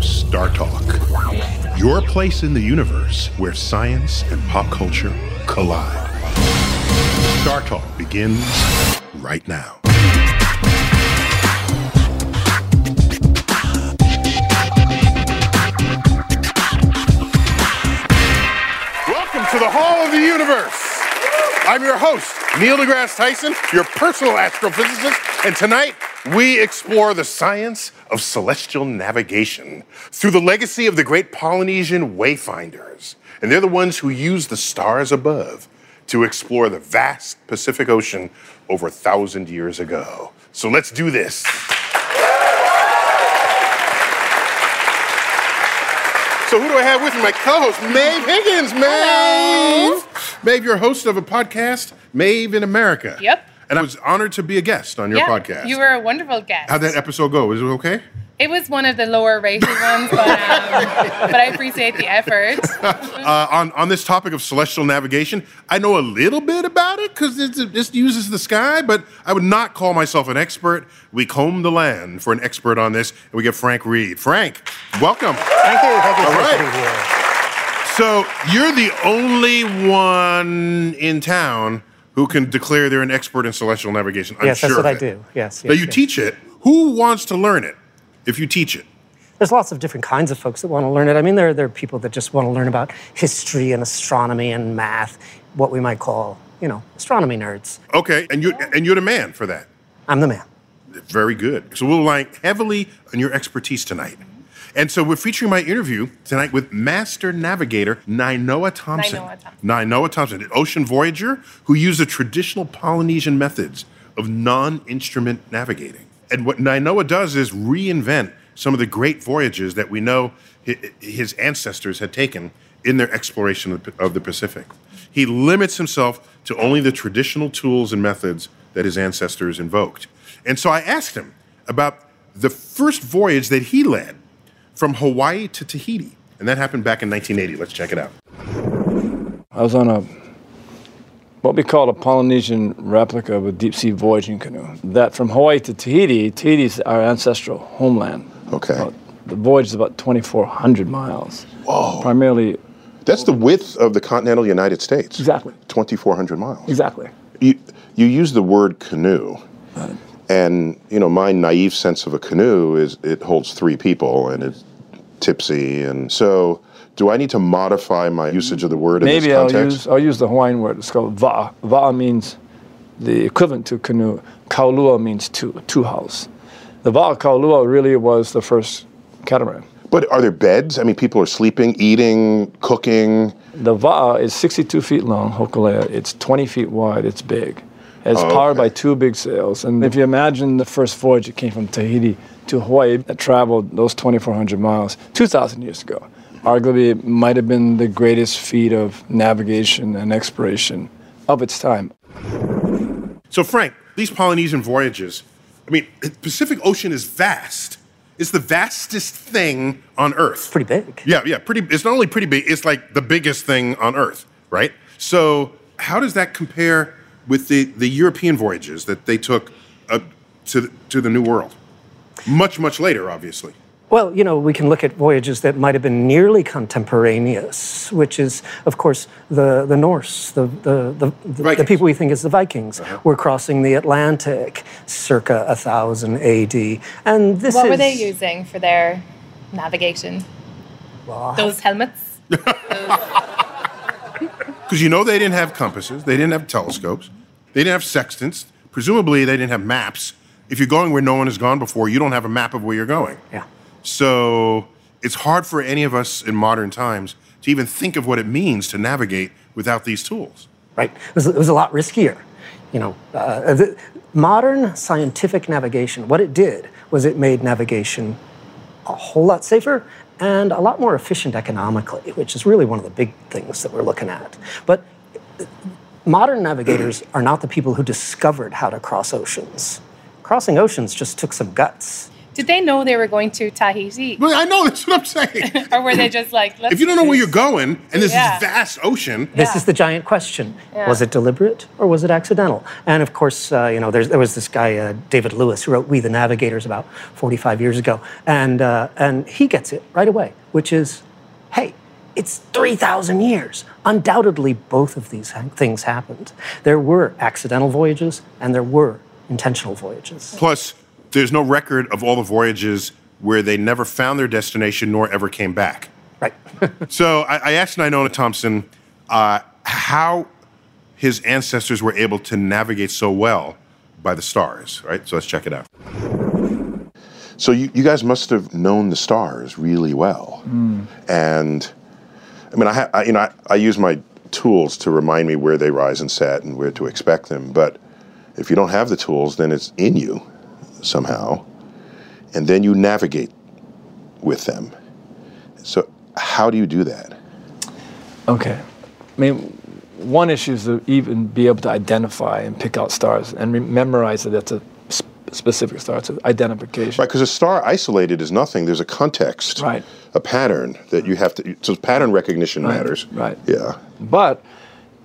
StarTalk, your place in the universe where science and pop culture collide. StarTalk begins right now. Welcome to the Hall of the Universe. I'm your host, Neil deGrasse Tyson, your personal astrophysicist, and tonight we explore the science of celestial navigation through the legacy of the great Polynesian wayfinders. And they're the ones who use the stars above to explore the vast Pacific Ocean over a thousand years ago. So let's do this. So who do I have with me? My co-host, Maeve Higgins. Maeve. Maeve, you're a host of a podcast, Maeve in America. Yep. And I was honored to be a guest on your yeah, podcast. You were a wonderful guest. How'd that episode go? Was it okay? It was one of the lower rated ones, but, um, but I appreciate the effort. Uh, on, on this topic of celestial navigation, I know a little bit about it because this uses the sky, but I would not call myself an expert. We comb the land for an expert on this, and we get Frank Reed. Frank, welcome. Thank you. Thank you All for right. being here. So you're the only one in town who can declare they're an expert in celestial navigation. I'm yes, sure that's what I do. Yes. Now yes, you yes. teach it. Who wants to learn it if you teach it? There's lots of different kinds of folks that want to learn it. I mean, there, there are people that just want to learn about history and astronomy and math, what we might call, you know, astronomy nerds. Okay, and you and you're the man for that. I'm the man. Very good. So we'll rely heavily on your expertise tonight. And so we're featuring my interview tonight with Master Navigator Nainoa Thompson. Nainoa Thompson. Nainoa Thompson, an ocean voyager who used the traditional Polynesian methods of non-instrument navigating. And what Nainoa does is reinvent some of the great voyages that we know his ancestors had taken in their exploration of the Pacific. He limits himself to only the traditional tools and methods that his ancestors invoked. And so I asked him about the first voyage that he led from Hawaii to Tahiti. And that happened back in 1980. Let's check it out. I was on a what we call a Polynesian replica of a deep sea voyaging canoe. That from Hawaii to Tahiti, Tahiti's our ancestral homeland. Okay. About- the voyage is about 2,400 miles. Whoa. Primarily, That's the width of the continental United States. Exactly. 2,400 miles. exactly. You, you use the word canoe. And, you know, my naive sense of a canoe is it holds three people and it's tipsy. And so, do I need to modify my usage of the word in Maybe this I'll context? use I'll use the Hawaiian word. It's called va'a. Va'a means the equivalent to canoe. Kaulua means two, two house. The va'a kaulua really was the first catamaran. But are there beds? I mean, people are sleeping, eating, cooking. The va'a is 62 feet long, Hokulea. It's 20 feet wide. It's big. It's Oh, powered okay. by two big sails. And if you imagine the first voyage it came from Tahiti to Hawaii that traveled those 2,400 miles 2,000 years ago, arguably it might have been the greatest feat of navigation and exploration of its time. So, Frank, these Polynesian voyages, I mean, the Pacific Ocean is vast. It's the vastest thing on Earth. Pretty big. Yeah, yeah, pretty. It's not only pretty big; it's like the biggest thing on Earth, right? So, how does that compare with the, the European voyages that they took uh, to to the New World? Much, much later, obviously. Well, you know, we can look at voyages that might have been nearly contemporaneous, which is, of course, the, the Norse, the, the, the, the, the people we think is the Vikings, uh-huh. were crossing the Atlantic circa 1000 AD. And this What is, were they using for their navigation? Well, Those helmets? Because you know they didn't have compasses, they didn't have telescopes, they didn't have sextants. Presumably, they didn't have maps. If you're going where no one has gone before, you don't have a map of where you're going. Yeah. So it's hard for any of us in modern times to even think of what it means to navigate without these tools. right? It was, it was a lot riskier. You know, uh, the modern scientific navigation, what it did was it made navigation a whole lot safer and a lot more efficient economically, which is really one of the big things that we're looking at. But uh, modern navigators are not the people who discovered how to cross oceans. Crossing oceans just took some guts. Did they know they were going to Tahiti? Well, I know that's what I'm saying. Or were they just like, let's if you don't know where you're going and there's Yeah. this vast ocean, This Yeah. is the giant question. Yeah. Was it deliberate or was it accidental? And of course, uh, you know, there's, there was this guy, uh, David Lewis, who wrote We the Navigators about 45 years ago. And, uh, and he gets it right away, which is hey, it's 3,000 years. Undoubtedly, both of these ha- things happened. There were accidental voyages and there were intentional voyages. plus there's no record of all the voyages where they never found their destination nor ever came back. Right. So I, I asked Nainoa Thompson uh, how his ancestors were able to navigate so well by the stars, right? So let's check it out. So you, you guys must have known the stars really well, and I mean, I, ha- I you know I, I use my tools to remind me where they rise and set and where to expect them. But if you don't have the tools, then it's in you somehow, and then you navigate with them. So how do you do that? Okay. I mean, one issue is to even be able to identify and pick out stars and re- memorize that it's a sp- specific star. It's an identification. Right, because a star isolated is nothing. There's a context, Right. a pattern that you have to. So pattern recognition Right, matters. right. Yeah. But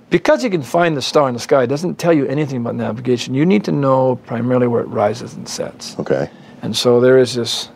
because you can find the star in the sky, it doesn't tell you anything about navigation. You need to know primarily where it rises and sets. Okay. And so there is this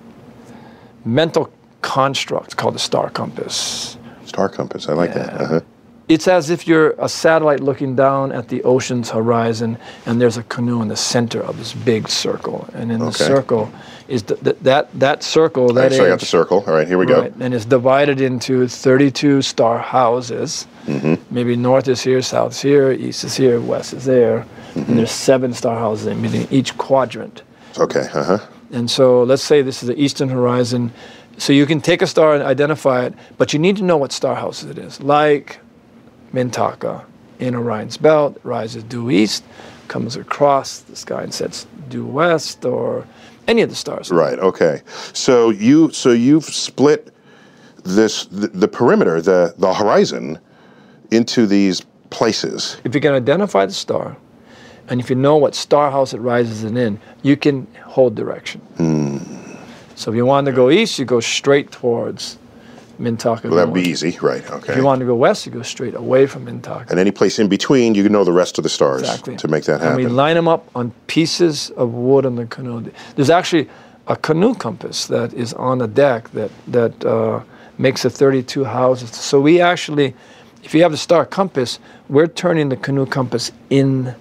mental construct called the star compass. Star compass. I like that. Uh-huh. It's as if you're a satellite looking down at the ocean's horizon, and there's a canoe in the center of this big circle. And in the circle is th- th- that that circle that right, so I got the circle. All right, here we go. and it's divided into 32 star houses. Mm-hmm. Maybe north is here, south is here, east is here, west is there, Mm-hmm. and there's seven star houses in each quadrant. Okay. Uh huh. And so let's say this is the eastern horizon. So you can take a star and identify it, but you need to know what star houses it is. Like Mintaka in Orion's belt, rises due east, comes across the sky and sets due west, or any of the stars. Right. Okay. So you so you've split this the, the perimeter the the horizon into these places. If you can identify the star, and if you know what star house it rises in, you can hold direction. Hmm. So if you want to go east, you go straight towards Mintaka. Well, that would be easy. Right. Okay. If you want to go west, you go straight away from Mintaka. and any place in between, you can know the rest of the stars Exactly. to make that happen. And we line them up on pieces of wood on the canoe. There's actually a canoe compass that is on the deck that that uh, makes the 32 houses. So we actually, if you have the star compass, we're turning the canoe compass in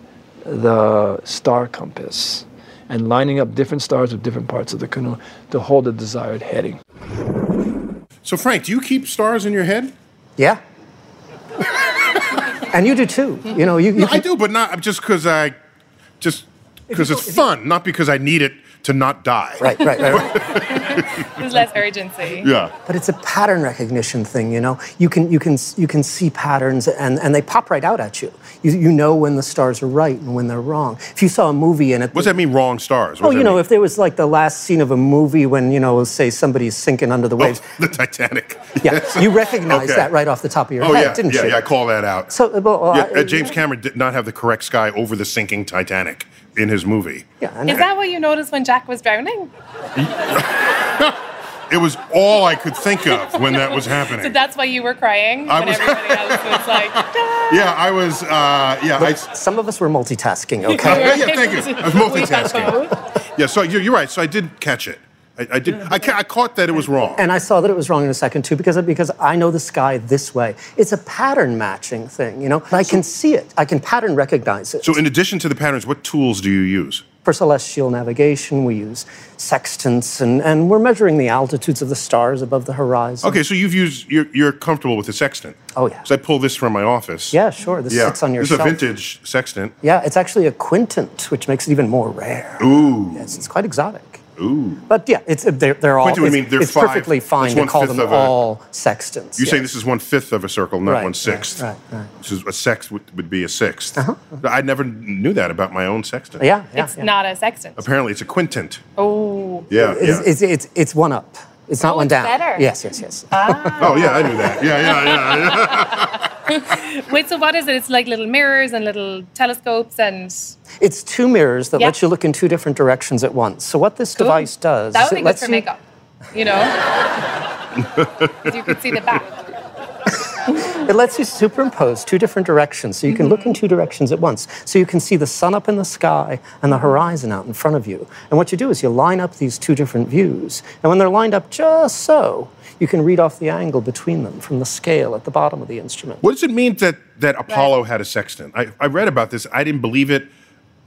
the star compass and lining up different stars with different parts of the canoe to hold the desired heading. So, Frank, do you keep stars in your head? Yeah. and you do too. You know, you, you I do, but not just because I, just because it's fun, not because I need it to not die. Right, right, right. right. There's less urgency. Yeah. but it's a pattern recognition thing, you know. You can you can you can see patterns and, and they pop right out at you. you. You know when the stars are right and when they're wrong. If you saw a movie and it What's that mean? Wrong stars. Oh, you know, mean? if there was like the last scene of a movie when, you know, say somebody's sinking under the Oh, waves. the Titanic. Yeah, you recognize Okay. that right off the top of your Oh head, yeah, didn't yeah, you? yeah. I call that out. So, well, Yeah, I- uh, James Cameron did not have the correct sky over the sinking Titanic in his movie. Yeah, Is that what you noticed when Jack was drowning? It was all I could think of when that was happening. So that's why you were crying I when was- everybody else was like, "Ah." yeah, I was. Uh, yeah, I, some of us were multitasking, okay? yeah, thank you. I was We had multitasking. Yeah, so you're, you're right. So I did catch it. I, I did. I, ca- I caught that it was wrong. and I saw that it was wrong in a second too because because I know the sky this way. It's a pattern matching thing, you know. I can see it. I can pattern recognize it. so, in addition to the patterns, what tools do you use? For celestial navigation, we use sextants, and, and we're measuring the altitudes of the stars above the horizon. Okay, so you've used. You're, you're comfortable with the sextant. Oh, yeah. So I pull this from my office. Yeah, sure. This Yeah. sits on your this is a shelf. vintage sextant. Yeah, it's actually a quintant, which makes it even more rare. Ooh. Yes, it's quite exotic. Ooh. But yeah, it's they're, they're all. Quintant would it's, mean they're it's five- perfectly fine it's to call them of a- all sextants. You're yeah. saying this is one fifth of a circle, not Right, one right, right, right. Which is a sext would, would be a 6th uh-huh. I never knew that about my own sextant. Yeah, yeah. It's yeah. not a sextant. Apparently, it's a quintant. Oh. Yeah, It's, yeah. it's, it's, it's one up. It's not Oh, one it's down. better. Yes, yes, yes. Ah. oh, yeah, I knew that. Yeah, yeah, yeah. yeah. Wait, so what is it? It's like little mirrors and little telescopes and. It's two mirrors that Yeah. let you look in two different directions at once. So what this device does That is would be it good lets for you makeup. You know, you could see the back. it lets you superimpose two different directions, so you can look in two directions at once. So you can see the sun up in the sky and the horizon out in front of you. And what you do is you line up these two different views, and when they're lined up just so, you can read off the angle between them from the scale at the bottom of the instrument. What does it mean that, that Apollo had a sextant? I, I read about this. I didn't believe it.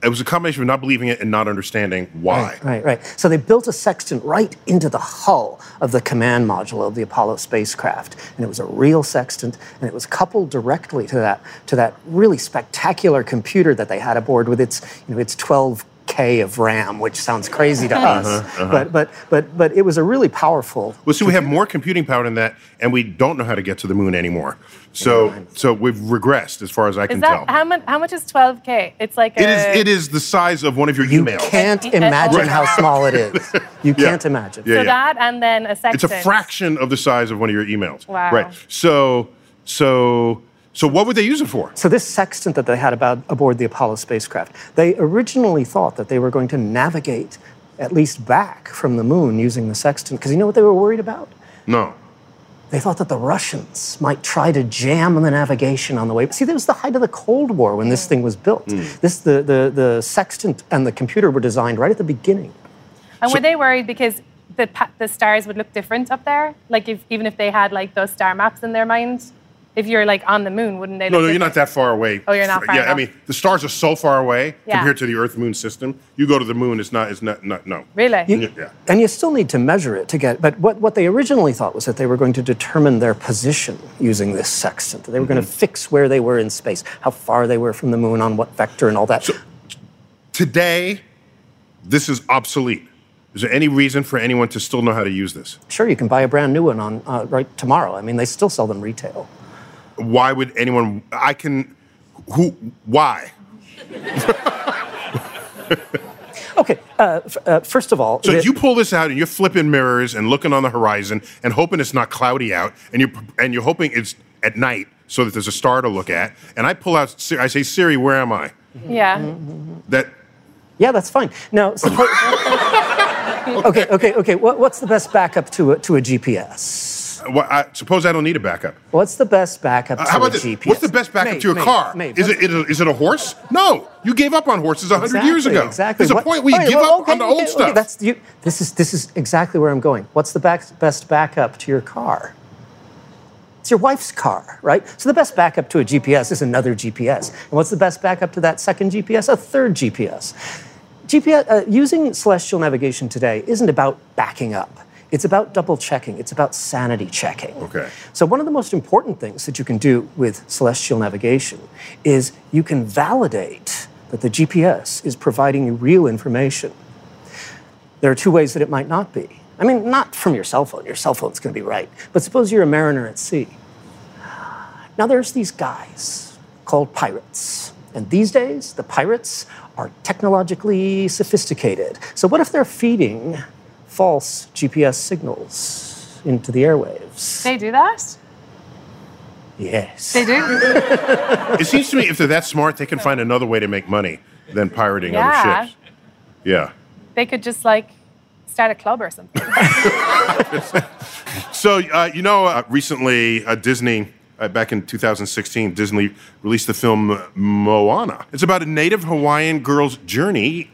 It was a combination of not believing it and not understanding why. Right, right. So they built a sextant right into the hull of the command module of the Apollo spacecraft, and it was a real sextant, and it was coupled directly to that to that really spectacular computer that they had aboard with its you know its 12 K of RAM, which sounds crazy to us, uh-huh, uh-huh. but but but but it was a really powerful. Well, see, we have more computing power than that, and we don't know how to get to the moon anymore. So, so we've regressed as far as I Is can that tell. how much? How much is 12k? It's like It a, is. It is the size of one of your You emails. You can't Right. imagine how small it is. You Yeah. can't imagine. Yeah, So yeah. that and then a sextant. It's a fraction of the size of one of your emails. Wow. Right. So, so, so, what would they use it for? So this sextant that they had about aboard the Apollo spacecraft, they originally thought that they were going to navigate at least back from the moon using the sextant because you know what they were worried about? No. They thought that the Russians might try to jam the navigation on the way. See, that was the height of the Cold War when this thing was built. Hmm. This the, the the sextant and the computer were designed right at the beginning. And were they worried because the the stars would look different up there? Like if even if they had like those star maps in their mind, if you're like on the moon, wouldn't they? No, look no, you're not that far away. Oh, you're not far Yeah, I mean, the stars are so far away Yeah. compared to the Earth Moon system. You go to the moon, it's not, it's not, not no. Really? You- Yeah. And you still need to measure it to get, but what, what they originally thought was that they were going to determine their position using this sextant. They were going to fix where they were in space, how far they were from the moon, on what vector, and all that. So Today, this is obsolete. Is there any reason for anyone to still know how to use this? sure, you can buy a brand new one on uh, right tomorrow. I mean, they still sell them retail. Why would anyone? I can. Who? Why? Okay, uh, f- uh, first of all, So the- you pull this out and you're flipping mirrors and looking on the horizon and hoping it's not cloudy out, and you're and you're hoping it's at night so that there's a star to look at. And I pull out. I say, Siri, where am I? Yeah. That yeah, that's fine. Now, suppose. okay, okay, okay. What, what's the best backup to a, to a GPS? Well, I, suppose I don't need a backup. What's the best backup to Uh, How a about this? GPS? What's the best backup Mate, to your mate, car? mate, is, it, is it a horse? No, you gave up on horses a hundred years ago. Exactly. There's a point where you give well, up okay, on the okay, old okay, stuff. That's you. This is this is exactly where I'm going. What's the back, best backup to your car? It's your wife's car, right? So the best backup to a GPS is another GPS. And what's the best backup to that second GPS? A third GPS. GPS uh, using celestial navigation today isn't about backing up. It's about double checking. It's about sanity checking. Okay. So one of the most important things that you can do with celestial navigation is you can validate that the GPS is providing you real information. There are two ways that it might not be. I mean, not from your cell phone. Your cell phone's going to be right. But suppose you're a mariner at sea. Now, there's these guys called pirates. And these days, the pirates are technologically sophisticated. So, what if they're feeding false GPS signals into the airwaves? They do that? Yes. They do? It seems to me if they're that smart, they can find another way to make money than pirating Yeah. other ships. Yeah. they could just like start a club or something. So, uh, you know, uh, recently uh, Disney, uh, back in 2016, Disney released the film Moana. It's about a native Hawaiian girl's journey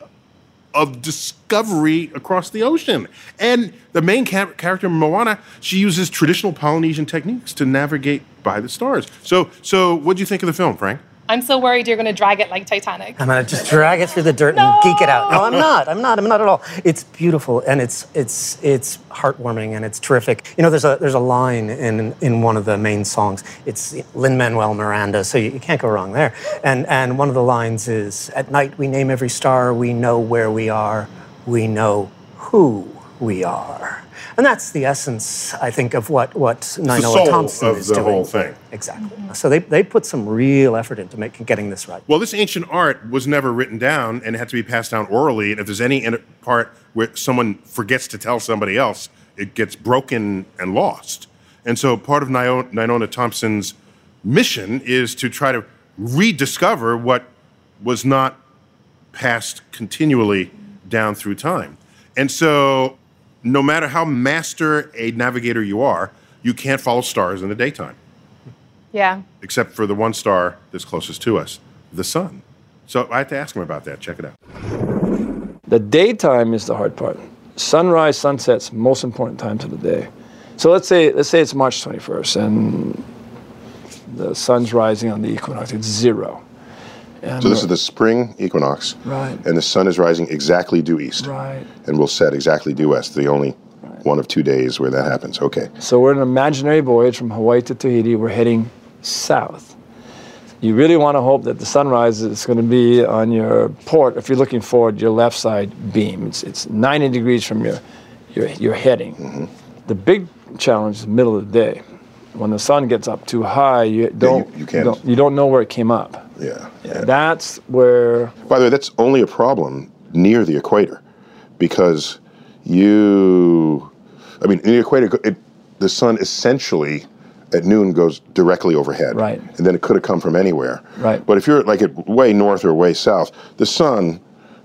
of discovery across the ocean. And the main ca- character, Moana, she uses traditional Polynesian techniques to navigate by the stars. So, so what do you think of the film, Frank? I'm so worried you're going to drag it like Titanic. I'm gonna just drag it through the dirt and geek it out. No, I'm not. I'm not. I'm not at all. It's beautiful and it's it's it's heartwarming and it's terrific. You know, there's a there's a line in in one of the main songs. It's Lin Manuel Miranda, so you, you can't go wrong there. And and one of the lines is, "At night we name every star. We know where we are. We know who we are." And that's the essence, I think, of what what the Nainoa Thompson of is the doing. whole thing. Exactly. So they they put some real effort into making getting this right. Well, this ancient art was never written down and it had to be passed down orally. And if there's any part where someone forgets to tell somebody else, it gets broken and lost. And so part of Nainoa Thompson's mission is to try to rediscover what was not passed continually down through time. And so, no matter how master a navigator you are, you can't follow stars in the daytime Yeah. except for the one star that's closest to us, the sun. So I had to ask him about that. Check it out. The daytime is the hard part. Sunrise, sunset's most important times of the day. So let's say let's say it's March 21st and the sun's rising on the equinox. It's zero. And So this is the spring equinox, Right. and the sun is rising exactly due east, right. and will set exactly due west. The only one of two days where that happens. Okay. So we're in an imaginary voyage from Hawaii to Tahiti. We're heading south. You really want to hope that the sunrise is going to be on your port. If you're looking forward, your left side beam. It's, it's 90 degrees from your, your, your heading. Mm-hmm. The big challenge is the middle of the day. When the sun gets up too high, you don't, you can't- don't, you don't know where it came up. Yeah. Yeah, That's where By the way, that's only a problem near the equator, because you, I mean, in the equator, it, the sun essentially at noon goes directly overhead. Right. And then it could have come from anywhere. Right. But if you're like at way north or way south, the sun,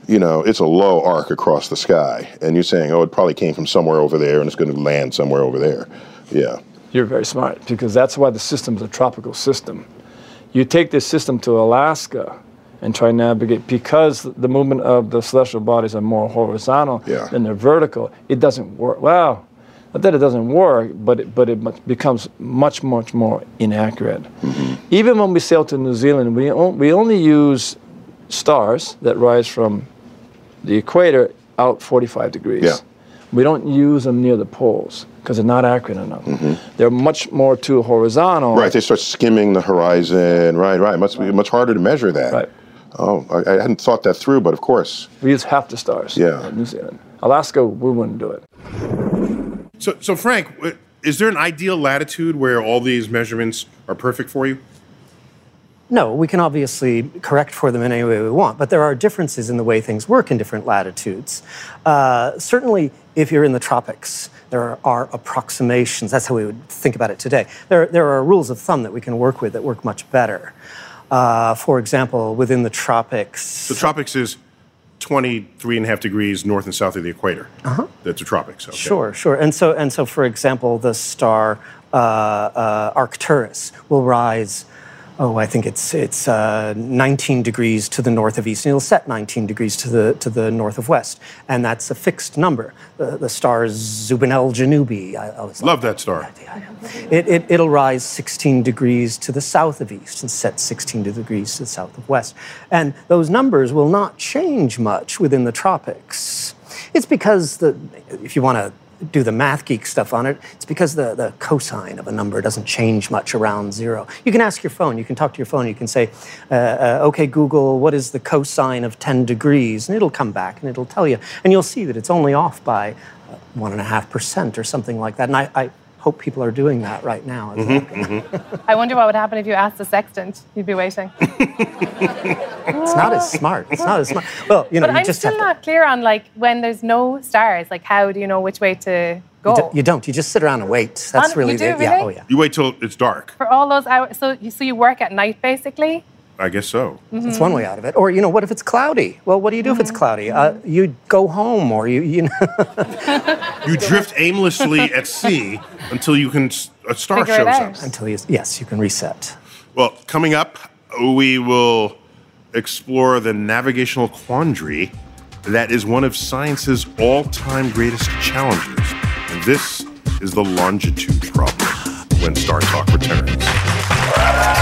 you know, it's a low arc across the sky, and you're saying, oh, it probably came from somewhere over there, and it's going to land somewhere over there. Yeah. You're very smart because that's why the system's a tropical system. You take this system to Alaska and try to navigate because the movement of the celestial bodies are more horizontal Yeah. than they're vertical. It doesn't work. Well, not that it doesn't work, but it, but it becomes much much more inaccurate. Mm-hmm. Even when we sail to New Zealand, we on, we only use stars that rise from the equator out 45 degrees. Yeah. We don't use them near the poles because they're not accurate enough. Mm-hmm. They're much more too horizontal. Right. They start skimming the horizon. Right. Right. Must be much harder to measure that. Right. Oh, I, I hadn't thought that through, but of course. We use half the stars. Yeah. in New Zealand. Alaska, we wouldn't do it. So, so Frank, is there an ideal latitude where all these measurements are perfect for you? No, we can obviously correct for them in any way we want, but there are differences in the way things work in different latitudes. Uh, certainly, if you're in the tropics, there are approximations. That's how we would think about it today. There, there are rules of thumb that we can work with that work much better. Uh, for example, within the tropics, The tropics is 23 and a half degrees north and south of the equator. Uh-huh. That's the tropics. Okay. Sure, sure. And so, and so, for example, the star uh, uh, Arcturus will rise. Oh, I think it's it's uh, 19 degrees to the north of east, and it'll set 19 degrees to the to the north of west, and that's a fixed number. The, the star is el Janubi. I, always Love that star. it, it, it'll rise 16 degrees to the south of east and set 16 degrees to the south of west. And those numbers will not change much within the tropics. It's because the, if you want to do the math geek stuff on it, it's because the, the cosine of a number doesn't change much around zero. You can ask your phone, you can talk to your phone, you can say, uh, uh, okay, Google, what is the cosine of 10 degrees? And it'll come back and it'll tell you. And you'll see that it's only off by uh, one and a half percent or something like that. And I, I hope people are doing that right now. Mm-hmm, mm-hmm. I wonder what would happen if you asked the sextant. You'd be waiting. it's not as smart. It's not as smart. Well, you know, but you I'm just still have to, not clear on like when there's no stars. Like, how do you know which way to go? You, do, you don't. You just sit around and wait. That's On- really you do, the yeah. Oh yeah. You wait till it's dark. For all those hours, so you, so you work at night basically. I guess so. That's one way out of it. Or you know, what if it's cloudy? Well, what do you do if it's cloudy? Uh, you go home, or you you know You drift aimlessly at sea until you can a star Figure shows up. until you yes, you can reset. Well, coming up, we will explore the navigational quandary that is one of science's all-time greatest challenges, and this is the longitude problem. When StarTalk returns.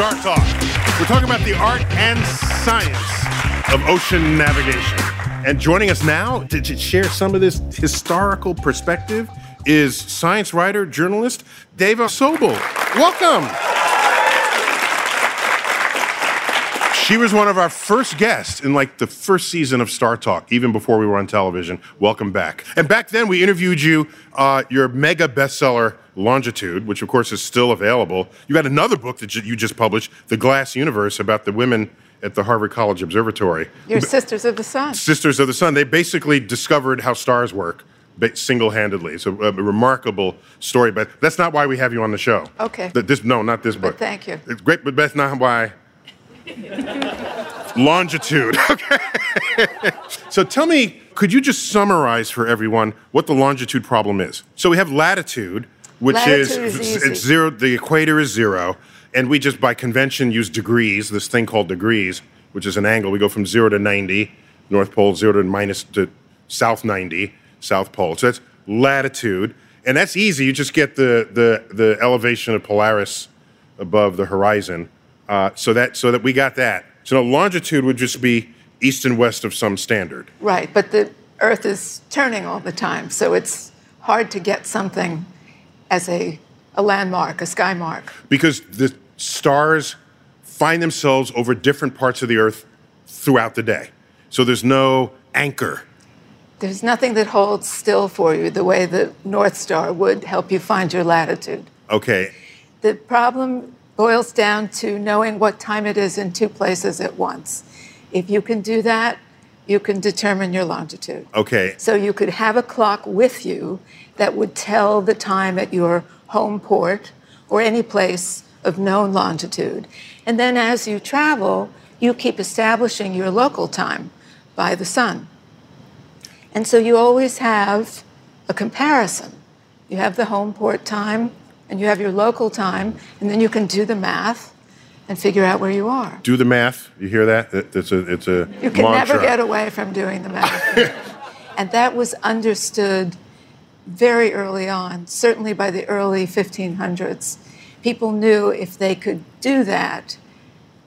Talk. We're talking about the art and science of ocean navigation. And joining us now to, to share some of this historical perspective is science writer, journalist Dava Sobel. Welcome. She was one of our first guests in like the first season of StarTalk, even before we were on television. Welcome back. And back then, we interviewed you, uh, your mega bestseller, Longitude, which of course is still available. You got another book that you just published, The Glass Universe, about the women at the Harvard College Observatory. Your Sisters of the Sun. Sisters of the Sun. They basically discovered how stars work single handedly. It's a, a remarkable story, but that's not why we have you on the show. Okay. Th- This, no, not this book. But thank you. It's great, but that's not why. Longitude. Okay. so tell me, could you just summarize for everyone what the longitude problem is? So we have latitude, which Latitude is easy. it's zero. The equator is zero, and we just by convention use degrees. This thing called degrees, which is an angle. We go from zero to ninety, North Pole zero to minus to south ninety, South Pole. So that's latitude, and that's easy. You just get the the the elevation of Polaris above the horizon. Uh, so that so that we got that. So now longitude would just be east and west of some standard. Right, but the Earth is turning all the time, so it's hard to get something as a, a landmark, a sky mark. Because the stars find themselves over different parts of the Earth throughout the day. So there's no anchor. There's nothing that holds still for you the way the North Star would help you find your latitude. Okay. The problem boils down to knowing what time it is in two places at once. If you can do that, you can determine your longitude. Okay. So you could have a clock with you that would tell the time at your home port or any place of known longitude. And then as you travel, you keep establishing your local time by the sun. And so you always have a comparison. You have the home port time and you have your local time, and then you can do the math and figure out where you are. Do the math. You hear that? It's a it's a You can mantra. never get away from doing the math. and that was understood very early on, certainly by the early 1500s. People knew if they could do that,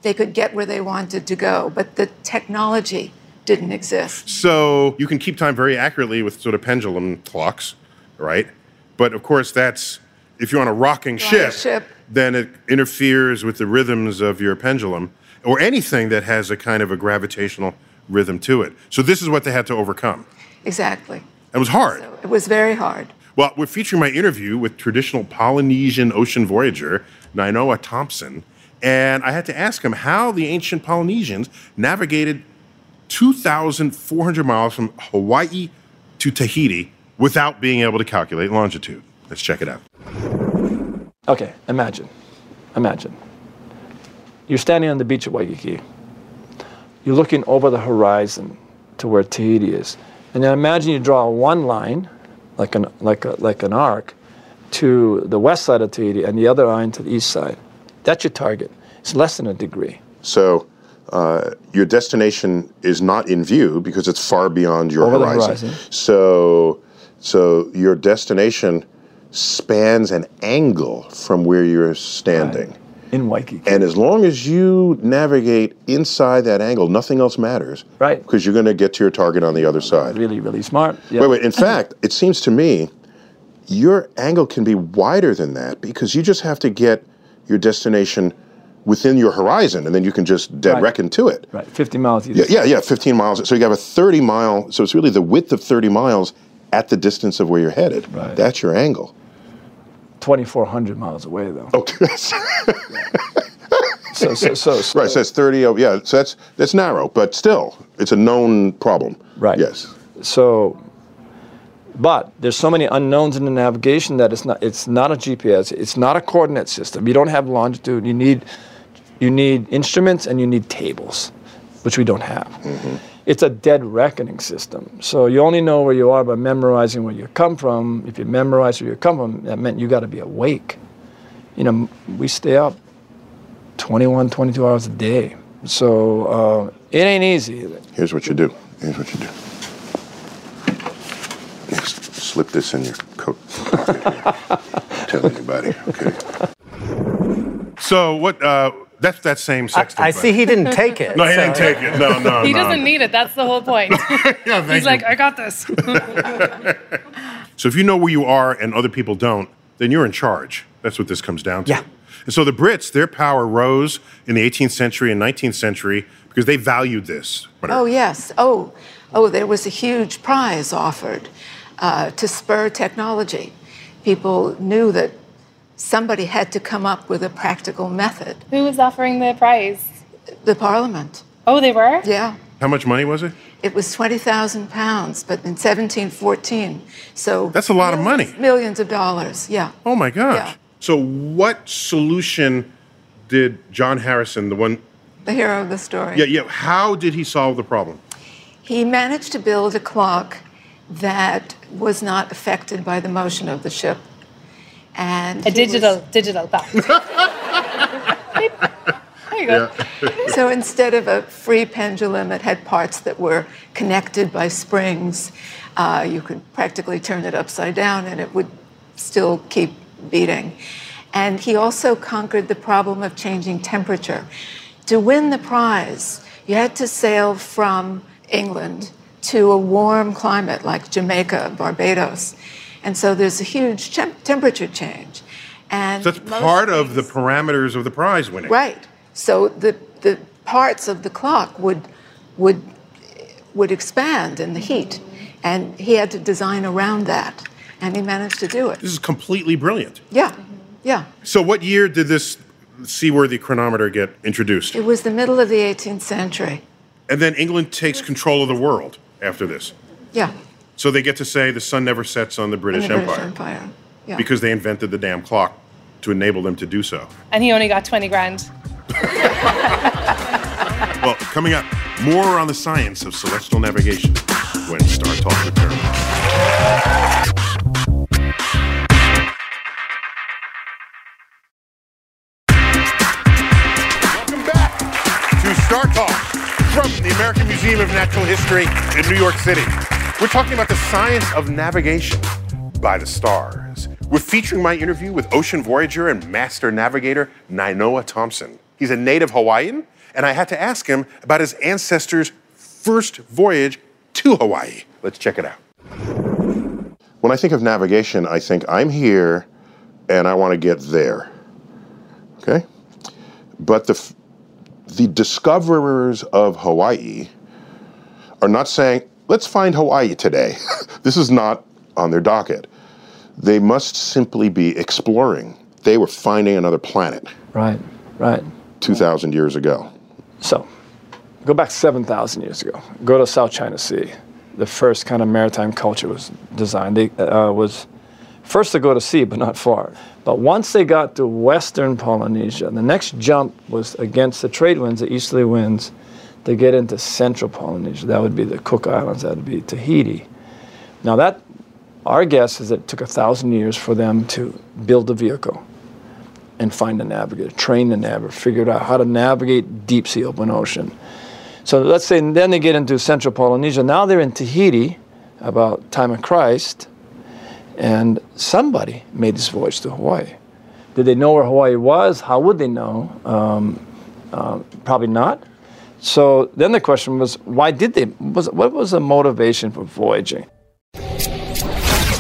they could get where they wanted to go, but the technology didn't exist. So you can keep time very accurately with sort of pendulum clocks, right? But of course, that's if you're on a rocking You're on a ship, ship. then it interferes with the rhythms of your pendulum or anything that has a kind of a gravitational rhythm to it. So this is what they had to overcome. Exactly. It was hard. It was very hard. Well, we're featuring my interview with traditional Polynesian ocean voyager Nainoa Thompson, and I had to ask him how the ancient Polynesians navigated 2,400 miles from Hawaii to Tahiti without being able to calculate longitude. Let's check it out. Okay, imagine. Imagine. You're standing on the beach of Waikiki. You're looking over the horizon to where Tahiti is. And then imagine you draw one line, like an, like a, like an arc, to the west side of Tahiti and the other line to the east side. That's your target. It's less than a degree. So uh, your destination is not in view because it's far beyond your horizon. horizon. So, so your destination spans an angle from where you're standing. In Waikiki. And as long as you navigate inside that angle, nothing else matters. Right. Because you're going to get to your target on the other side. Really, really smart. Yeah. Wait, wait. In fact, it seems to me your angle can be wider than that because you just have to get your destination within your horizon and then you can just dead Right. reckon to it. Right, 50 miles. Yeah, yeah, yeah, 15 miles. So you have a 30 mile, so it's really the width of 30 miles at the distance of where you're headed. Right. That's your angle. 2,400 miles away, though. Oh, okay. So, so, so, so right, so that's 30, oh, yeah, so that's, that's narrow, but still, it's a known problem. Right. Yes. So, but there's so many unknowns in the navigation that it's not it's not a GPS. It's not a coordinate system. You don't have longitude. You need you need instruments and you need tables, which we don't have. Mm-hmm. It's a dead reckoning system. So you only know where you are by memorizing where you come from. If you memorize where you come from, that meant you got to be awake. You know, we stay up 21, 22 hours a day. So uh, it ain't easy. Here's what you do. Here's what you do. Just slip this in your coat. pocket. Tell anybody, okay? So what? Uh, that's that same I, sextant. I button. see he didn't take it. No, he so- didn't take it. No, no, no. He no. doesn't need it. That's the whole point. Yeah, thank He's you. like, I got this. So if you know where you are and other people don't, then you're in charge. That's what this comes down to. Yeah. And so the Brits, their power rose in the 18th century and 19th century because they valued this. Oh, yes. Oh, oh, there was a huge prize offered uh, to spur technology. People knew that somebody had to come up with a practical method. Who was offering the prize? The Parliament, Oh, they were? yeah. How much money was it? It was 20,000 pounds, but in 1714. So That's a lot of money. millions of dollars, yeah. Oh my gosh. Yeah. So what solution did John Harrison, the one? The hero of the story. Yeah, yeah. How did he solve the problem? He managed to build a clock that was not affected by the motion of the ship. And A digital, was- digital clock. Beep. there you go. so instead of a free pendulum, it had parts that were connected by springs. Uh, you could practically turn it upside down and it would still keep beating. And he also conquered the problem of changing temperature. To win the prize, you had to sail from England to a warm climate like Jamaica, Barbados. And so there's a huge temp- temperature change. And So that's part of the parameters of the prize winning. Right. So the, the parts of the clock would, would, would expand in the heat. And he had to design around that. And he managed to do it. This is completely brilliant. Yeah, yeah. So, what year did this seaworthy chronometer get introduced? It was the middle of the 18th century. And then England takes control of the world after this. Yeah. So they get to say the sun never sets on the British the Empire British Empire. Yeah. because they invented the damn clock to enable them to do so. And he only got 20 grand. Well, coming up, more on the science of celestial navigation when StarTalk returns. Welcome back to Star Talk from the American Museum of Natural History in New York City. We're talking about the science of navigation by the stars. We're featuring my interview with ocean voyager and master navigator Nainoa Thompson. He's a native Hawaiian, and I had to ask him about his ancestors' first voyage to Hawaii. Let's check it out. When I think of navigation, I think I'm here and I want to get there. Okay? But the, the discoverers of Hawaii are not saying, let's find Hawaii today. this is not on their docket. They must simply be exploring. They were finding another planet Right, right. 2,000 years ago. So, go back 7,000 years ago. Go to South China Sea. The first kind of maritime culture was designed. They uh, was first to go to sea, but not far. But once they got to Western Polynesia, the next jump was against the trade winds, the easterly winds, to get into Central Polynesia. That would be the Cook Islands. That would be Tahiti. Now that our guess is it took a thousand years for them to build a vehicle and find a navigator, train the navigator, figure out how to navigate deep sea open ocean. So let's say then they get into Central Polynesia. Now they're in Tahiti about time of Christ, and somebody made this voyage to Hawaii. Did they know where Hawaii was? How would they know? Um, uh, probably not. So then the question was, why did they? Was, what was the motivation for voyaging?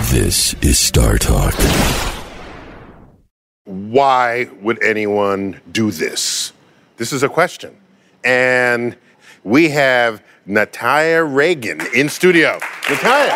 This is StarTalk. why would anyone do this? This is a question. And we have Natalia Reagan in studio. Natalia,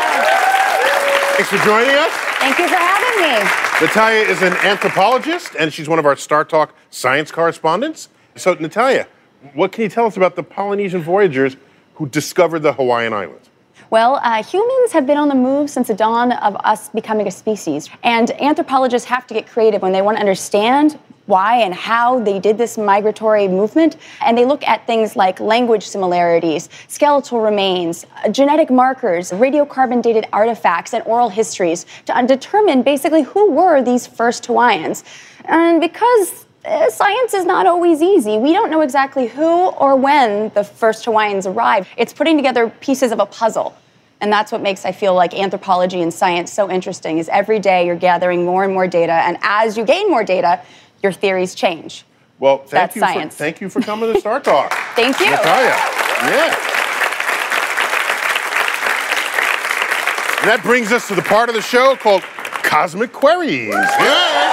thanks for joining us. Thank you for having me. Natalia is an anthropologist and she's one of our StarTalk science correspondents. So, Natalia, what can you tell us about the Polynesian voyagers who discovered the Hawaiian Islands? Well, uh, humans have been on the move since the dawn of us becoming a species. And anthropologists have to get creative when they want to understand why and how they did this migratory movement. And they look at things like language similarities, skeletal remains, genetic markers, radiocarbon dated artifacts, and oral histories to determine basically who were these first Hawaiians. And because Uh, science is not always easy. We don't know exactly who or when the first Hawaiians arrived. It's putting together pieces of a puzzle. And that's what makes I feel like anthropology and science so interesting is every day you're gathering more and more data and as you gain more data, your theories change. Well, thank That's you science. For, thank you for coming to StarTalk. Thank you. Natalia. Yeah. And that brings us to the part of the show called Cosmic Queries. Yeah.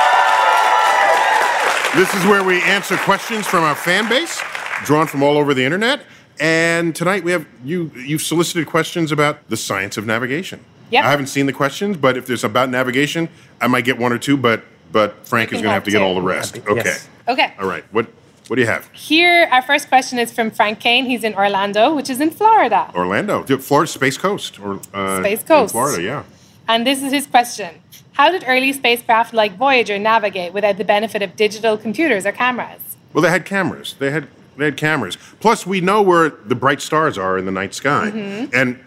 This is where we answer questions from our fan base, drawn from all over the internet. And tonight we have you. You've solicited questions about the science of navigation. Yep. I haven't seen the questions, but if there's about navigation, I might get one or two. But but Frank is going to have have to get all the rest. Okay. Yes. Okay. All right. What what do you have? Here, our first question is from Frank Kane. He's in Orlando, which is in Florida. Orlando, The Florida Space Coast, or uh, Space in Coast. Florida. Yeah. And this is his question How did early spacecraft like Voyager navigate without the benefit of digital computers or cameras? Well, they had cameras. They had they had cameras. Plus, we know where the bright stars are in the night sky, Mm-hmm. and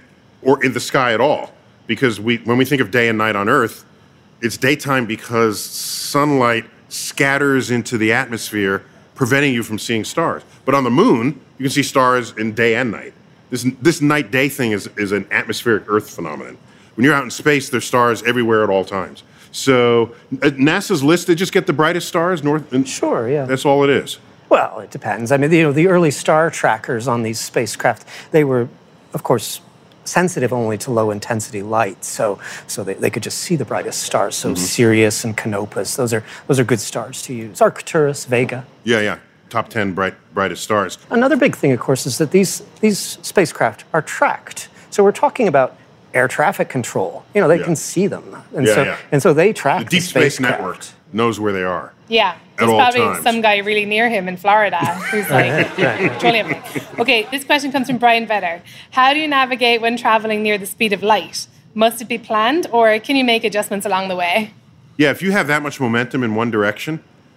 or in the sky at all, because we when we think of day and night on Earth, it's daytime because sunlight scatters into the atmosphere, preventing you from seeing stars. But on the moon, you can see stars in day and night. This this night day thing is is an atmospheric Earth phenomenon. When you're out in space, there's stars everywhere at all times. So uh, NASA's list, they just get the brightest stars north. And Sure, yeah. That's all it is. Well, it depends. I mean, you know, the early star trackers on these spacecraft, they were, of course, sensitive only to low intensity light, so so they, they could just see the brightest stars. So mm-hmm. Sirius and Canopus, those are those are good stars to use. Arcturus, Vega. Yeah, yeah. Top 10 bright, brightest stars. Another big thing, of course, is that these these spacecraft are tracked. So we're talking about air traffic control. You know, they Yeah. can see them, and Yeah, so yeah. and so they track The Deep Space spacecraft. Network knows where they are. Yeah. At There's probably times. some guy really near him in Florida who's like controlling everything. Okay, this question comes from Brian Vetter. How do you navigate when traveling near the speed of light? Must it be planned or can you make adjustments along the way? Yeah, if you have that much momentum in one direction,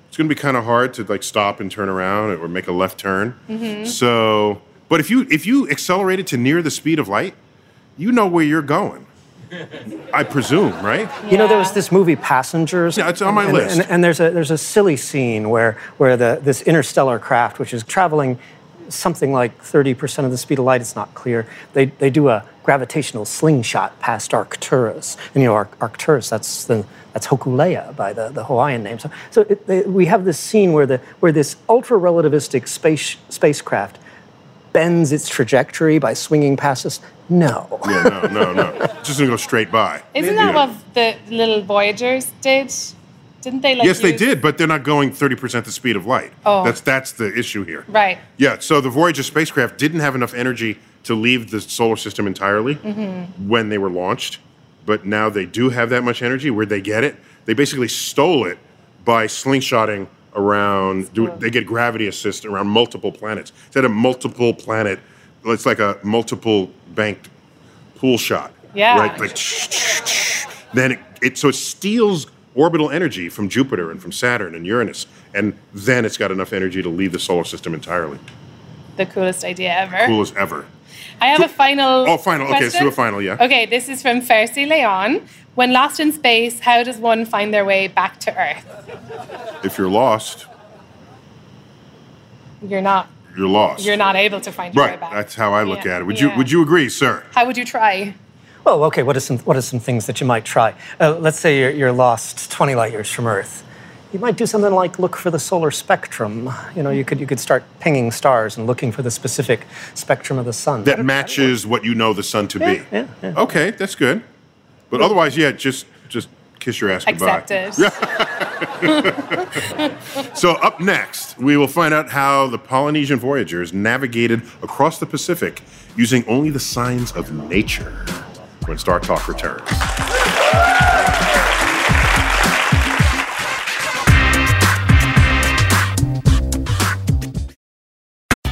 it's going to be kind of hard to like stop and turn around or make a left turn. Mhm. So, but if you if you accelerate it to near the speed of light, you know where you're going. I presume, right? You know, there was this movie Passengers. Yeah, it's on my and, list. And, and there's a there's a silly scene where where the this interstellar craft, which is traveling something like 30% of the speed of light, it's not clear. They they do a gravitational slingshot past Arcturus, and you know Arc- Arcturus that's the that's Hokulea by the, the Hawaiian name. So so it, they, we have this scene where the where this ultra relativistic space spacecraft bends its trajectory by swinging past us. No. Yeah, no, no, no. It's just going to go straight by. Isn't that what the little Voyagers did? Didn't they like yes, they did, but they're not going 30% the speed of light. Oh. That's that's the issue here. Right. Yeah, so the Voyager spacecraft didn't have enough energy to leave the solar system entirely Mm-hmm. when they were launched, but now they do have that much energy. Where'd they get it? They basically stole it by slingshotting around. Do, they get gravity assist around multiple planets. Instead of multiple planet, it's like a multiple banked pool shot. Yeah. Right. Like then it, it so it steals orbital energy from Jupiter and from Saturn and Uranus, and then it's got enough energy to leave the solar system entirely. The coolest idea ever. Coolest ever. I have a final. Oh, final. Okay, let's do a final. Yeah. Okay, this is from Fercy Leon. When lost in space, how does one find their way back to Earth? If you're lost, You're not. you're lost. You're not able to find your way right. back. That's how I look Yeah, at it. Would yeah. you Would you agree, sir? How would you try? Oh, okay. What are some What are some things that you might try? Uh, let's say you're, you're lost 20 light years from Earth. You might do something like look for the solar spectrum. You know, you could you could start pinging stars and looking for the specific spectrum of the sun. That matches what you know the sun to be. yeah, yeah. Okay, that's good. But otherwise, yeah, just just kiss your ass goodbye. Accept it. So, up next, we will find out how the Polynesian voyagers navigated across the Pacific using only the signs of nature when StarTalk returns.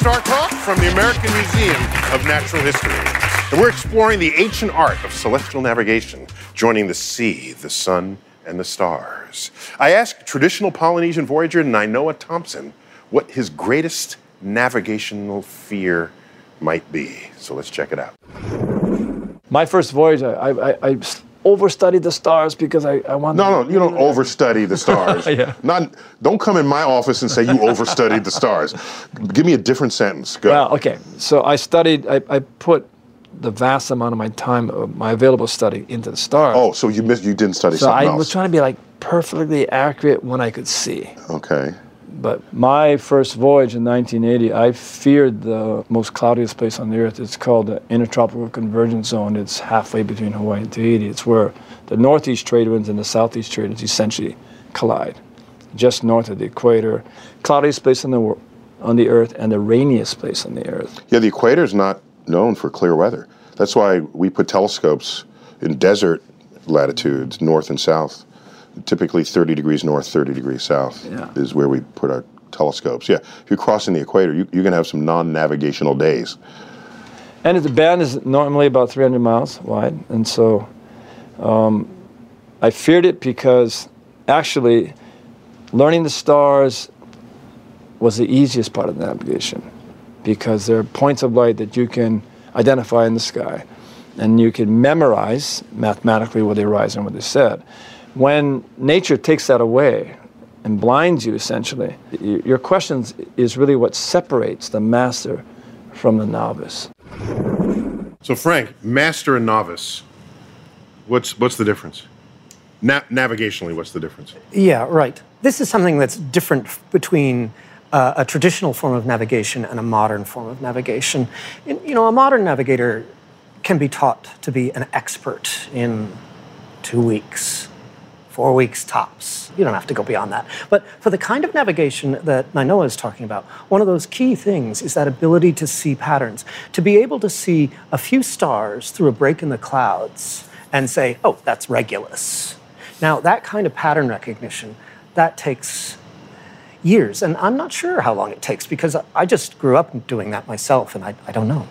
StarTalk from the American Museum of Natural History. And we're exploring the ancient art of celestial navigation, joining the sea, the sun, and the stars. I asked traditional Polynesian voyager Nainoa Thompson what his greatest navigational fear might be. So let's check it out. My first voyage, I, I, I overstudied the stars because I, I wanted. No, no, you don't overstudy the stars. Yeah. Not, don't come in my office and say you overstudied the stars. Give me a different sentence. Go. Well, okay. So I studied. I, I put the vast amount of my time, of my available study, into the stars. oh, so you missed, you didn't study so something I else. was trying to be like perfectly accurate when I could see. okay. But my first voyage in 1980, I feared the most cloudiest place on the earth. It's called the Intertropical Convergence Zone. It's halfway between Hawaii and Tahiti. It's where the northeast trade winds and the southeast trade winds essentially collide, just north of the equator. Cloudiest place on the world, on the earth, and the rainiest place on the earth. Yeah, the equator is not known for clear weather. That's why we put telescopes in desert latitudes, north and south. Typically 30 degrees north, 30 degrees south Yeah. is where we put our telescopes. Yeah, if you're crossing the equator, you, you're going to have some non navigational days. And the band is normally about 300 miles wide, and so um, I feared it because actually learning the stars was the easiest part of the navigation because there are points of light that you can identify in the sky and you can memorize mathematically where they rise and where they set. When nature takes that away and blinds you essentially, your questions is really what separates the master from the novice. So, Frank, master and novice, what's what's the difference? Na- navigationally, what's the difference? Yeah, right. This is something that's different between uh, a traditional form of navigation and a modern form of navigation. In- you know, a modern navigator can be taught to be an expert in two weeks, four weeks tops. You don't have to go beyond that. But for the kind of navigation that Nainoa is talking about, one of those key things is that ability to see patterns, to be able to see a few stars through a break in the clouds and say, oh, that's Regulus. Now, that kind of pattern recognition, that takes years. And I'm not sure how long it takes because I just grew up doing that myself and I, I don't know.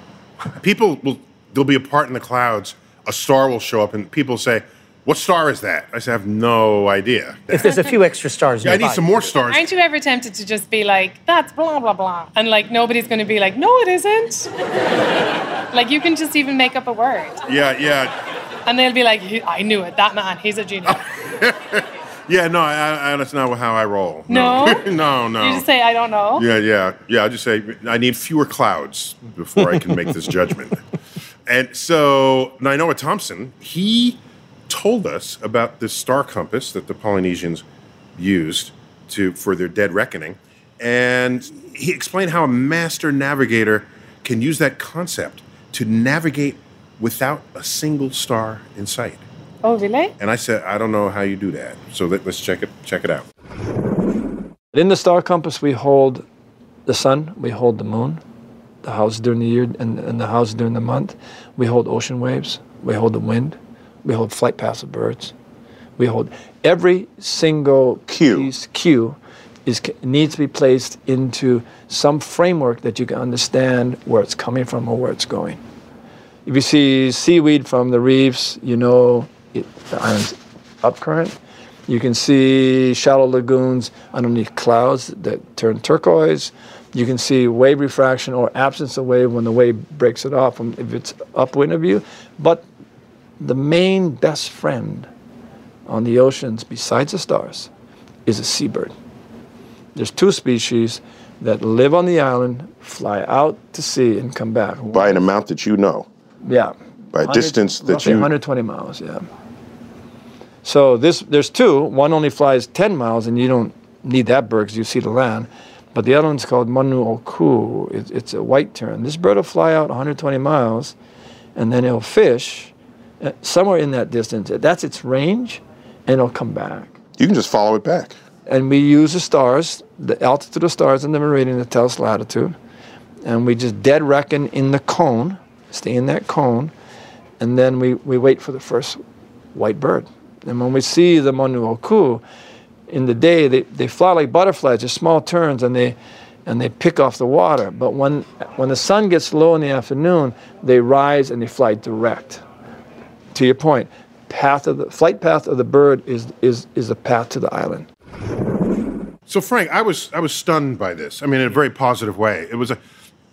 People will there'll be a part in the clouds, a star will show up, and people say, "What star is that?" I say, "I have no idea." If there's a few extra stars, Yeah, I need some more stars. Aren't you ever tempted to just be like, that's blah, blah, blah? And like, nobody's going to be like, no, it isn't. like, you can just even make up a word. Yeah, yeah, And they'll be like, I knew it. That man, he's a genius. yeah. No, I, I, that's not how I roll. No? no, no. You just say, I don't know. Yeah, yeah, yeah. I just say I need fewer clouds before I can make this judgment. And so Nainoa Thompson, he told us about this star compass that the Polynesians used to for their dead reckoning, and he explained how a master navigator can use that concept to navigate without a single star in sight. Oh, really? And I said, I don't know how you do that. So let, let's check it check it out. In the star compass, we hold the sun, we hold the moon, the house during the year, and, and the house during the month. We hold ocean waves, we hold the wind, we hold flight paths of birds. We hold every single Cue. piece, cue is, needs to be placed into some framework that you can understand where it's coming from or where it's going. If you see seaweed from the reefs, you know it, the island's upcurrent. You can see shallow lagoons underneath clouds that turn turquoise. You can see wave refraction or absence of wave when the wave breaks it off if it's upwind of you. But the main best friend on the oceans, besides the stars, is a seabird. There's two species that live on the island, fly out to sea, and come back. By an amount that you know, Yeah. by a distance that you. 120 miles, yeah. So this there's two. One only flies 10 miles, and you don't need that bird because you see the land. But the other one's called Manu Oku. It's, it's a white tern. This bird will fly out 120 miles, and then it'll fish uh, somewhere in that distance. That's its range, and it'll come back. You can just follow it back. And we use the stars, the altitude of stars in the meridian to tell us latitude. And we just dead reckon in the cone, stay in that cone, and then we, we wait for the first white bird. And when we see the Manuoku in the day, they, they fly like butterflies, they're small terns, and they and they pick off the water. But when when the sun gets low in the afternoon, they rise and they fly direct. To your point, path of the flight path of the bird is is is the path to the island. So Frank, I was I was stunned by this. I mean, in a very positive way. It was a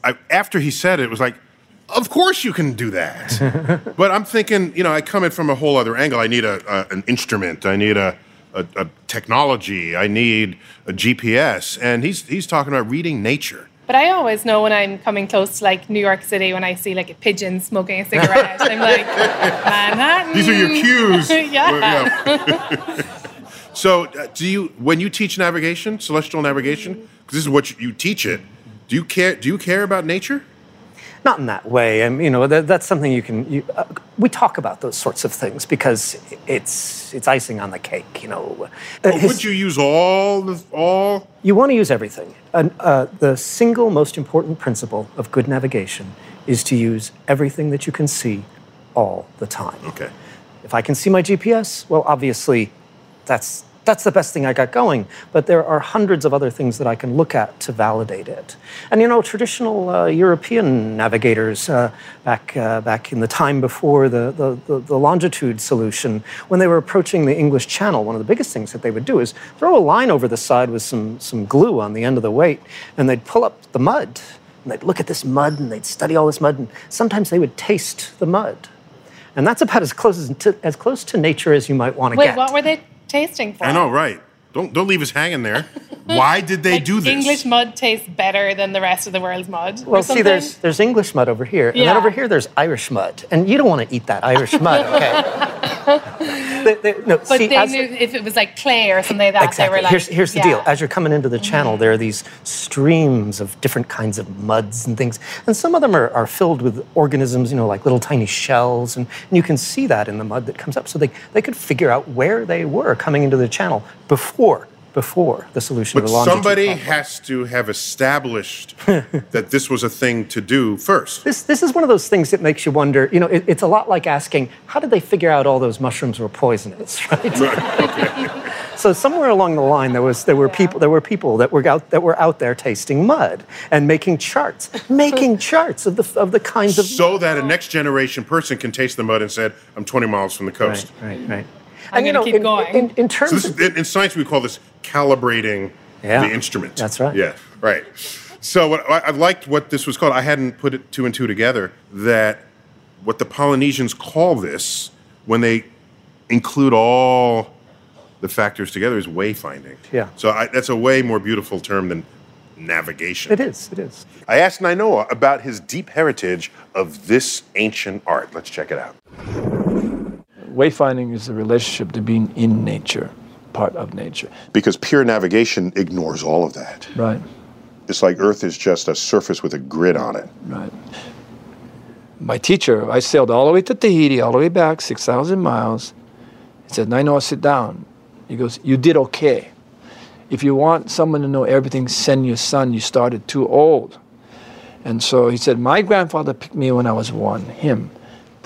I, after he said it, it was like, of course you can do that. but I'm thinking, you know, I come in from a whole other angle. I need a, a an instrument. I need a, a a technology. I need a GPS. And he's he's talking about reading nature. But I always know when I'm coming close to like New York City when I see like a pigeon smoking a cigarette. I'm like, Manhattan. These are your cues. yeah. So, uh, do you when you teach navigation, celestial navigation, because this is what you, you teach it? Do you care? Do you care about nature? Not in that way. And you know that, that's something you can. You, uh, we talk about those sorts of things because it's it's icing on the cake. You know. Uh, But his- would you use all the all? You want to use everything. And, uh, the single most important principle of good navigation is to use everything that you can see all the time. Okay. If I can see my GPS, well, obviously, that's that's the best thing I got going. But there are hundreds of other things that I can look at to validate it. And you know, traditional uh, European navigators uh, back uh, back in the time before the, the, the, the longitude solution, when they were approaching the English Channel, one of the biggest things that they would do is throw a line over the side with some some glue on the end of the weight, and they'd pull up the mud. And they'd look at this mud and they'd study all this mud, and sometimes they would taste the mud. And that's about as close as to, as close to nature as you might want to Wait, get. what were they tasting for? I know, right? Don't don't leave us hanging there. Why did they Like, do this? English mud tastes better than the rest of the world's mud. or Well, see, there's there's English mud over here, and then over here there's Irish mud, and you don't want to eat that Irish mud, okay? They- they- no, But see, they knew if it was like clay or something like that, exactly. they were like. here's here's the yeah. deal. As you're coming into the channel, mm-hmm. there are these streams of different kinds of muds and things, and some of them are, are filled with organisms, you know, like little tiny shells, and, and you can see that in the mud that comes up. So they they could figure out where they were coming into the channel before before the solution But of the longitude somebody problem. has to have established that this was a thing to do first. This, this is one of those things that makes you wonder. You know, it, it's a lot like asking, how did they figure out all those mushrooms were poisonous, right? so somewhere along the line, there was there were people there were people that were out that were out there tasting mud and making charts, making charts of the of the kinds of So that a next generation person can taste the mud and said, "I'm 20 miles from the coast." Right, right, right. I'm you gonna know, keep in, going. In, in terms So this, of in, in science, we call this calibrating Yeah, the instrument. that's right. Yeah, right. So what, I, I liked what this was called. I hadn't put it two and two together. That what the Polynesians call this when they include all the factors together is wayfinding. Yeah. So I, that's a way more beautiful term than navigation. it is, it is. I asked Nainoa about his deep heritage of this ancient art. Let's check it out. Wayfinding is the relationship to being in nature, part of nature. Because pure navigation ignores all of that. Right, It's like Earth is just a surface with a grid on it. right. My teacher, I sailed all the way to Tahiti, all the way back, 6,000 miles. He said, Nainoa, sit down. He goes, You did okay. If you want someone to know everything, send your son. You started too old. And so he said, My grandfather picked me when I was one, him.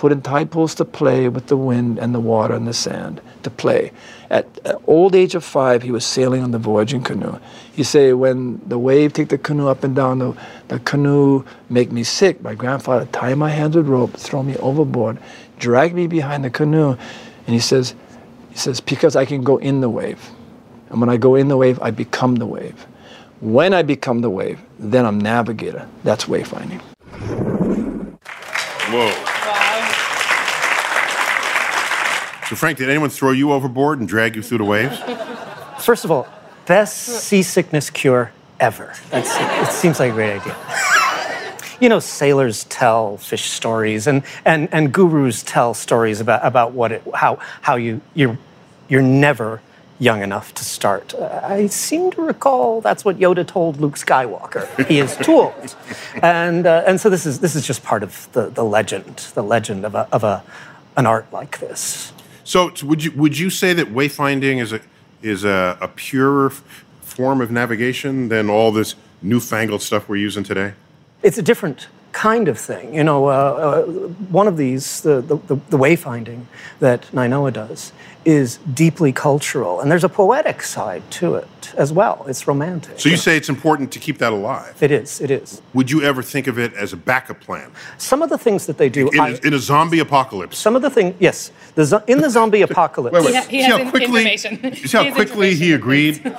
Put in tide pools to play with the wind and the water and the sand to play. At an old age of five, he was sailing on the voyaging canoe. He say, when the wave take the canoe up and down, the, the canoe make me sick. My grandfather tie my hands with rope, throw me overboard, drag me behind the canoe, and he says, he says, because I can go in the wave. And when I go in the wave, I become the wave. When I become the wave, then I'm navigator. That's wayfinding. Whoa. So, Frank, did anyone throw you overboard and drag you through the waves? First of all, best seasickness cure ever. It seems like a great idea. You know, sailors tell fish stories, and, and, and gurus tell stories about, about what it, how, how you, you're, you're never young enough to start. Uh, I seem to recall that's what Yoda told Luke Skywalker. He is too old. And, uh, and so this is, this is just part of the, the legend, the legend of, a, of a, an art like this. So, would you would you say that wayfinding is a is a, a purer form of navigation than all this newfangled stuff we're using today? it's a different kind of thing. You know, uh, uh, one of these, the, the, the, the wayfinding that Nainoa does, is deeply cultural. And there's a poetic side to it as well. It's romantic. So you say it's important to keep that alive. It is, it is. Would you ever think of it as a backup plan Some of the things that they do. in, I- a, in a zombie apocalypse? some of the things, yes. The, zo- in the zombie apocalypse. Wait, wait. He ha- he see has how in- quickly? information. You see how He quickly he agreed?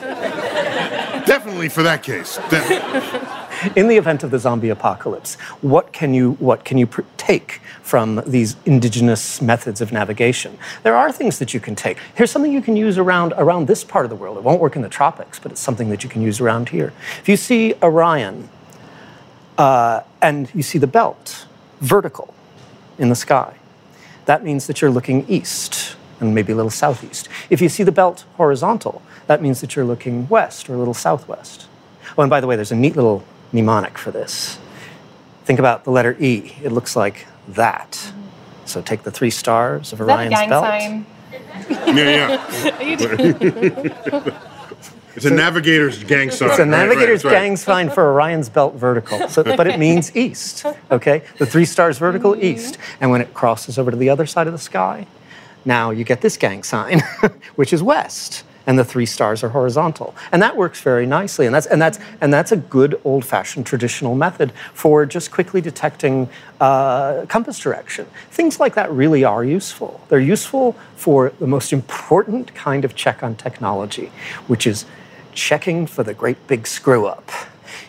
Definitely for that case. De- in the event of the zombie apocalypse, what can you what can you pr- take from these indigenous methods of navigation? There are things that you can take. Here's something you can use around around this part of the world. It won't work in the tropics, but it's something that you can use around here. If you see Orion uh, and you see the belt vertical in the sky, that means that you're looking east and maybe a little southeast. If you see the belt horizontal, that means that you're looking west or a little southwest. Oh, and by the way, there's a neat little mnemonic for this. Think about the letter E. It looks like that. So take the three stars of Is that a Orion's gang belt. sign? Yeah, Are you doing- It's a navigator's gang sign. It's a Right, right, navigator's right. gang sign for Orion's belt vertical, so, but it means east. Okay, the three stars vertical mm-hmm. east, and when it crosses over to the other side of the sky, now you get this gang sign, which is west, and the three stars are horizontal, and that works very nicely. And that's and that's and that's a good old-fashioned traditional method for just quickly detecting uh, compass direction. Things like that really are useful. They're useful for the most important kind of check on technology, which is checking for the great big screw up.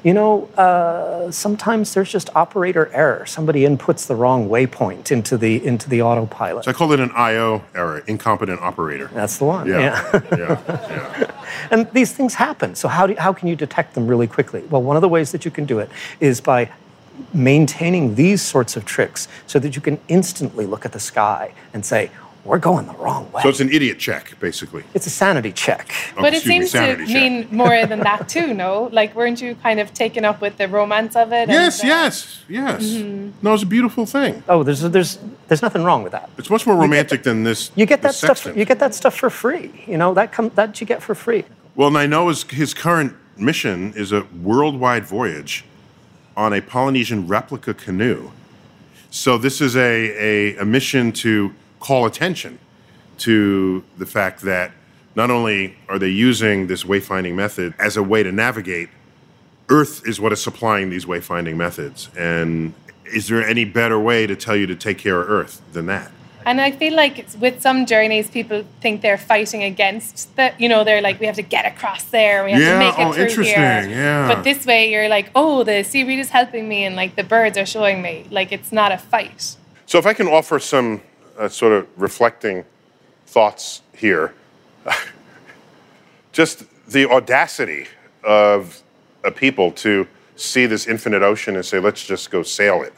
You know, uh, sometimes there's just operator error. Somebody inputs the wrong waypoint into the into the autopilot. So I call it an I/O error, incompetent operator. That's the one. Yeah, yeah. And these things happen. So how do, how can you detect them really quickly? Well, one of the ways that you can do it is by maintaining these sorts of tricks so that you can instantly look at the sky and say, "We're going the wrong way." So it's an idiot check, basically. It's a sanity check. Oh, but it excuse me, seems to check. mean more than that too, no? Like, weren't you kind of taken up with the romance of it? and Yes, yes, yes. Mhm. No, it's a beautiful thing. Oh, there's there's there's nothing wrong with that. It's much more romantic than this. You get that stuff. sextant. You get that stuff for free. You know that come that you get for free. Well, Nainoa's his current mission is a worldwide voyage on a Polynesian replica canoe. So this is a, a, a mission to call attention to the fact that not only are they using this wayfinding method as a way to navigate, Earth is what is supplying these wayfinding methods. And is there any better way to tell you to take care of Earth than that? And I feel like with some journeys, people think they're fighting against the, you know, they're like, we have to get across there, we have Yeah, to make it oh, through interesting, here. yeah. But this way, you're like, oh, the seaweed is helping me, and like the birds are showing me, like it's not a fight. So, if I can offer some uh, sort of reflecting thoughts here, just the audacity of a people to see this infinite ocean and say, let's just go sail it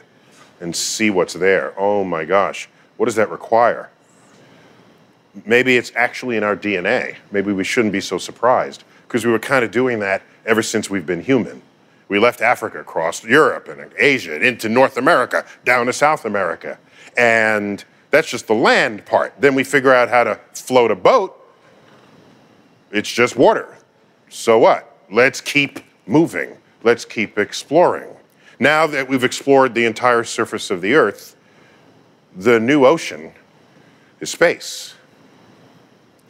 and see what's there. Oh my gosh, what does that require? Maybe it's actually in our DNA. Maybe we shouldn't be so surprised because we were kind of doing that ever since we've been human. We left Africa, crossed Europe and Asia, and into North America, down to South America. And that's just the land part. Then we figure out how to float a boat. It's just water. So what? Let's keep moving. Let's keep exploring. Now that we've explored the entire surface of the Earth, the new ocean is space.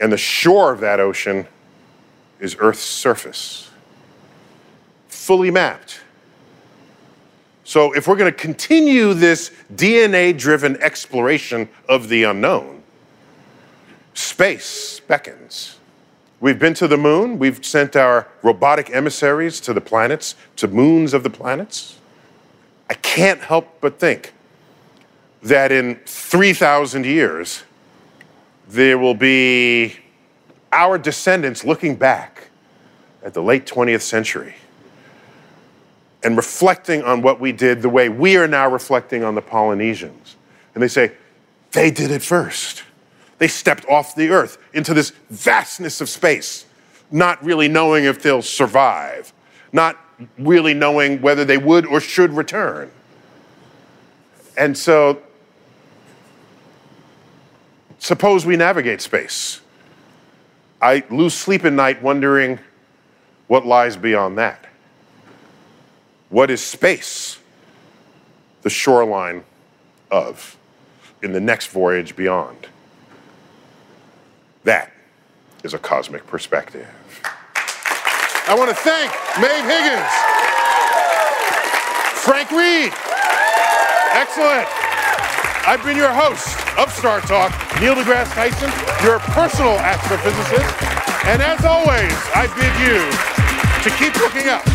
And the shore of that ocean is Earth's surface, fully mapped. So, if we're going to continue this DNA driven exploration of the unknown, space beckons. We've been to the moon, we've sent our robotic emissaries to the planets, to moons of the planets. I can't help but think that in 3,000 years, there will be our descendants looking back at the late 20th century and reflecting on what we did the way we are now reflecting on the Polynesians. And they say, they did it first. They stepped off the earth into this vastness of space, not really knowing if they'll survive, not really knowing whether they would or should return. And so, suppose we navigate space. I lose sleep at night wondering what lies beyond that. What is space the shoreline of in the next voyage beyond? That is a cosmic perspective. I want to thank Maeve Higgins, Frank Reed. Excellent. I've been your host of StarTalk, Neil deGrasse Tyson, your personal astrophysicist. And as always, I bid you to keep looking up.